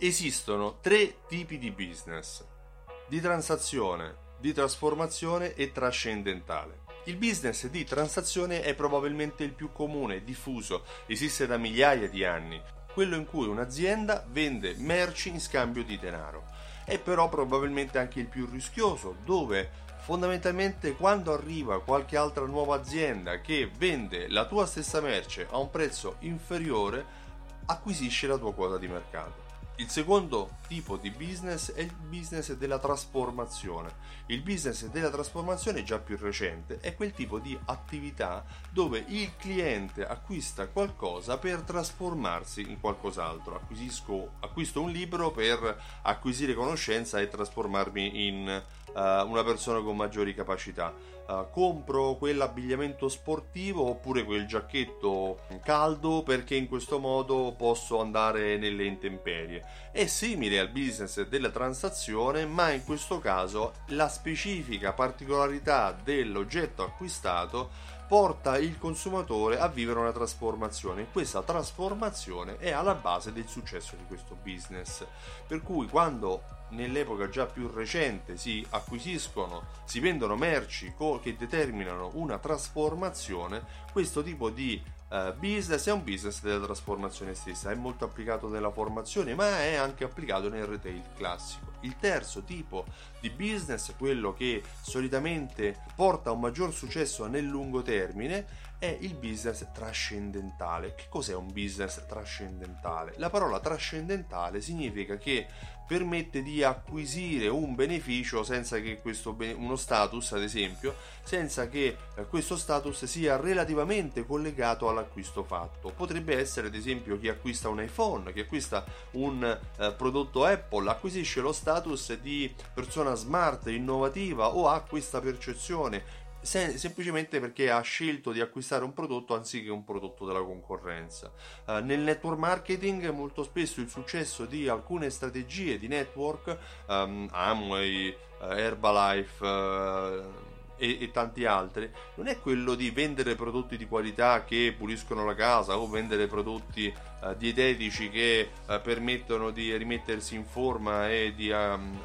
Esistono tre tipi di business, di transazione, di trasformazione e trascendentale. Il business di transazione è probabilmente il più comune, diffuso, esiste da migliaia di anni, quello in cui un'azienda vende merci in scambio di denaro. È però probabilmente anche il più rischioso, dove fondamentalmente quando arriva qualche altra nuova azienda che vende la tua stessa merce a un prezzo inferiore, acquisisce la tua quota di mercato. Il secondo tipo di business è il business della trasformazione. Il business della trasformazione già più recente è quel tipo di attività dove il cliente acquista qualcosa per trasformarsi in qualcos'altro. Acquisisco, acquisto un libro per acquisire conoscenza e trasformarmi in una persona con maggiori capacità uh, compro quell'abbigliamento sportivo oppure quel giacchetto caldo perché in questo modo posso andare nelle intemperie. È simile al business della transazione, ma in questo caso la specifica particolarità dell'oggetto acquistato porta il consumatore a vivere una trasformazione. Questa trasformazione è alla base del successo di questo business. Per cui quando nell'epoca già più recente si acquisiscono, si vendono merci che determinano una trasformazione, questo tipo di uh, business è un business della trasformazione stessa, è molto applicato nella formazione, ma è anche applicato nel retail classico. Il terzo tipo di business, quello che solitamente porta a un maggior successo nel lungo termine, è il business trascendentale. Che cos'è un business trascendentale? La parola trascendentale significa che permette di acquisire un beneficio senza che questo uno status ad esempio senza che eh, questo status sia relativamente collegato all'acquisto fatto potrebbe essere ad esempio chi acquista un iPhone chi acquista un eh, prodotto Apple acquisisce lo status di persona smart innovativa o ha questa percezione sem- semplicemente perché ha scelto di acquistare un prodotto anziché un prodotto della concorrenza. Uh, nel network marketing molto spesso il successo di alcune strategie di network, um, Amway, uh, Herbalife, uh, e, e, tanti altri, non è quello di vendere prodotti di qualità che puliscono la casa o vendere prodotti uh, dietetici che uh, permettono di rimettersi in forma e di um,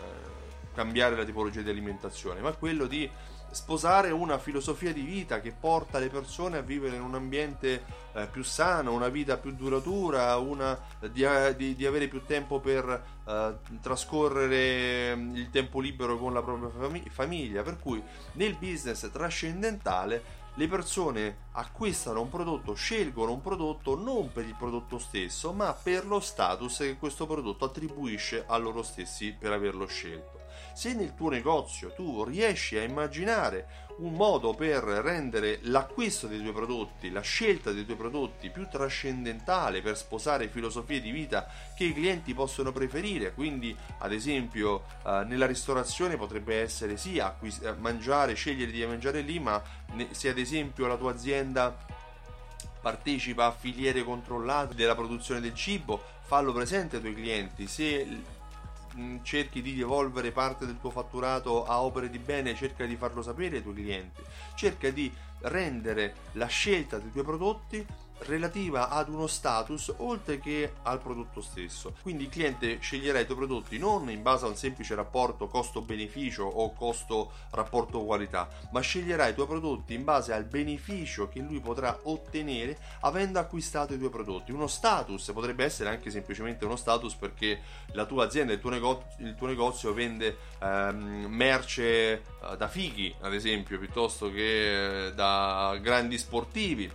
cambiare la tipologia di alimentazione, ma quello di sposare una filosofia di vita che porta le persone a vivere in un ambiente eh, più sano, una vita più duratura, una, di, di, di, avere più tempo per eh, trascorrere mm, il tempo libero con la propria fam- famiglia. Per cui nel business trascendentale le persone acquistano un prodotto, scelgono un prodotto non per il prodotto stesso, ma per lo status che questo prodotto attribuisce a loro stessi per averlo scelto. Se nel tuo negozio tu riesci a immaginare un modo per rendere l'acquisto dei tuoi prodotti, la scelta dei tuoi prodotti più trascendentale per sposare filosofie di vita che i clienti possono preferire, quindi ad esempio eh, nella ristorazione potrebbe essere sì acquis- eh, mangiare, scegliere di mangiare lì, ma se ad esempio la tua azienda partecipa a filiere controllate della produzione del cibo, fallo presente ai tuoi clienti. Se cerchi di devolvere parte del tuo fatturato a opere di bene, cerca di farlo sapere ai tuoi clienti, cerca di rendere la scelta dei tuoi prodotti relativa ad uno status oltre che al prodotto stesso. Quindi il cliente sceglierà i tuoi prodotti non in base a un semplice rapporto costo-beneficio o costo-rapporto-qualità, ma sceglierà i tuoi prodotti in base al beneficio che lui potrà ottenere avendo acquistato i tuoi prodotti. Uno status potrebbe essere anche semplicemente uno status perché la tua azienda, il tuo negozio, il tuo negozio vende ehm, merce eh, da fighi, ad esempio, piuttosto che eh, da grandi sportivi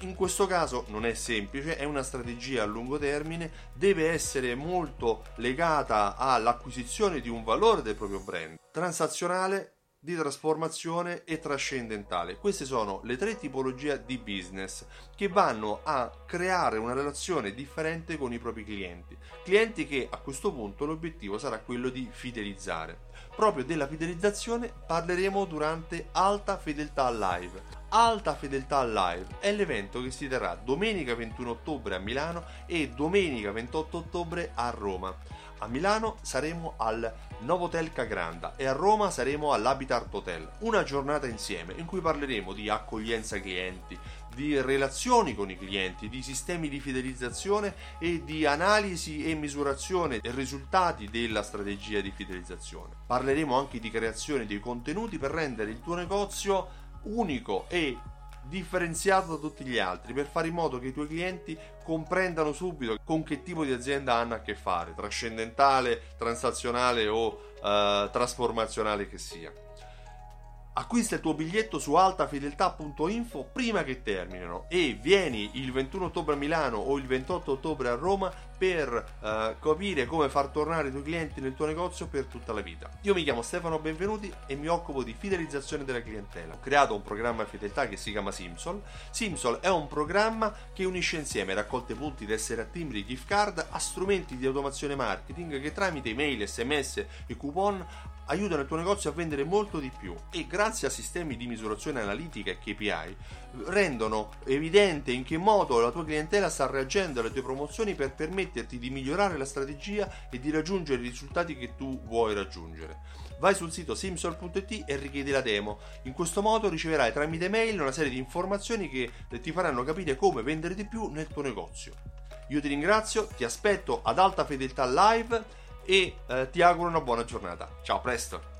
in questo caso non è semplice, è una strategia a lungo termine, deve essere molto legata all'acquisizione di un valore del proprio brand. Transazionale, di trasformazione e trascendentale. Queste sono le tre tipologie di business che vanno a creare una relazione differente con i propri clienti. Clienti che a questo punto l'obiettivo sarà quello di fidelizzare. Proprio della fidelizzazione parleremo durante Alta Fedeltà Live. Alta Fedeltà Live è l'evento che si terrà domenica 21 ottobre a Milano e domenica 28 ottobre a Roma. A Milano saremo al Novotel Cagranda e a Roma saremo all'Habitat Hotel. Una giornata insieme in cui parleremo di accoglienza clienti, di relazioni con i clienti, di sistemi di fidelizzazione e di analisi e misurazione dei risultati della strategia di fidelizzazione. Parleremo anche di creazione dei contenuti per rendere il tuo negozio unico e differenziato da tutti gli altri per fare in modo che i tuoi clienti comprendano subito con che tipo di azienda hanno a che fare, trascendentale, transazionale o eh, trasformazionale che sia. Acquista il tuo biglietto su altafedeltà.info prima che terminino e vieni il 21 ottobre a Milano o il 28 ottobre a Roma per uh, capire come far tornare i tuoi clienti nel tuo negozio per tutta la vita. Io mi chiamo Stefano Benvenuti e mi occupo di fidelizzazione della clientela. Ho creato un programma di fedeltà che si chiama Simsol. Simsol è un programma che unisce insieme raccolte punti di essere a timbri gift card a strumenti di automazione marketing che tramite email, sms e coupon aiutano il tuo negozio a vendere molto di più e grazie a sistemi di misurazione analitica e KPI rendono evidente in che modo la tua clientela sta reagendo alle tue promozioni per permetterti di migliorare la strategia e di raggiungere i risultati che tu vuoi raggiungere. Vai sul sito simsol.it e richiedi la demo. In questo modo riceverai tramite mail una serie di informazioni che ti faranno capire come vendere di più nel tuo negozio. Io ti ringrazio, ti aspetto ad alta fedeltà live e eh, ti auguro una buona giornata. Ciao, presto!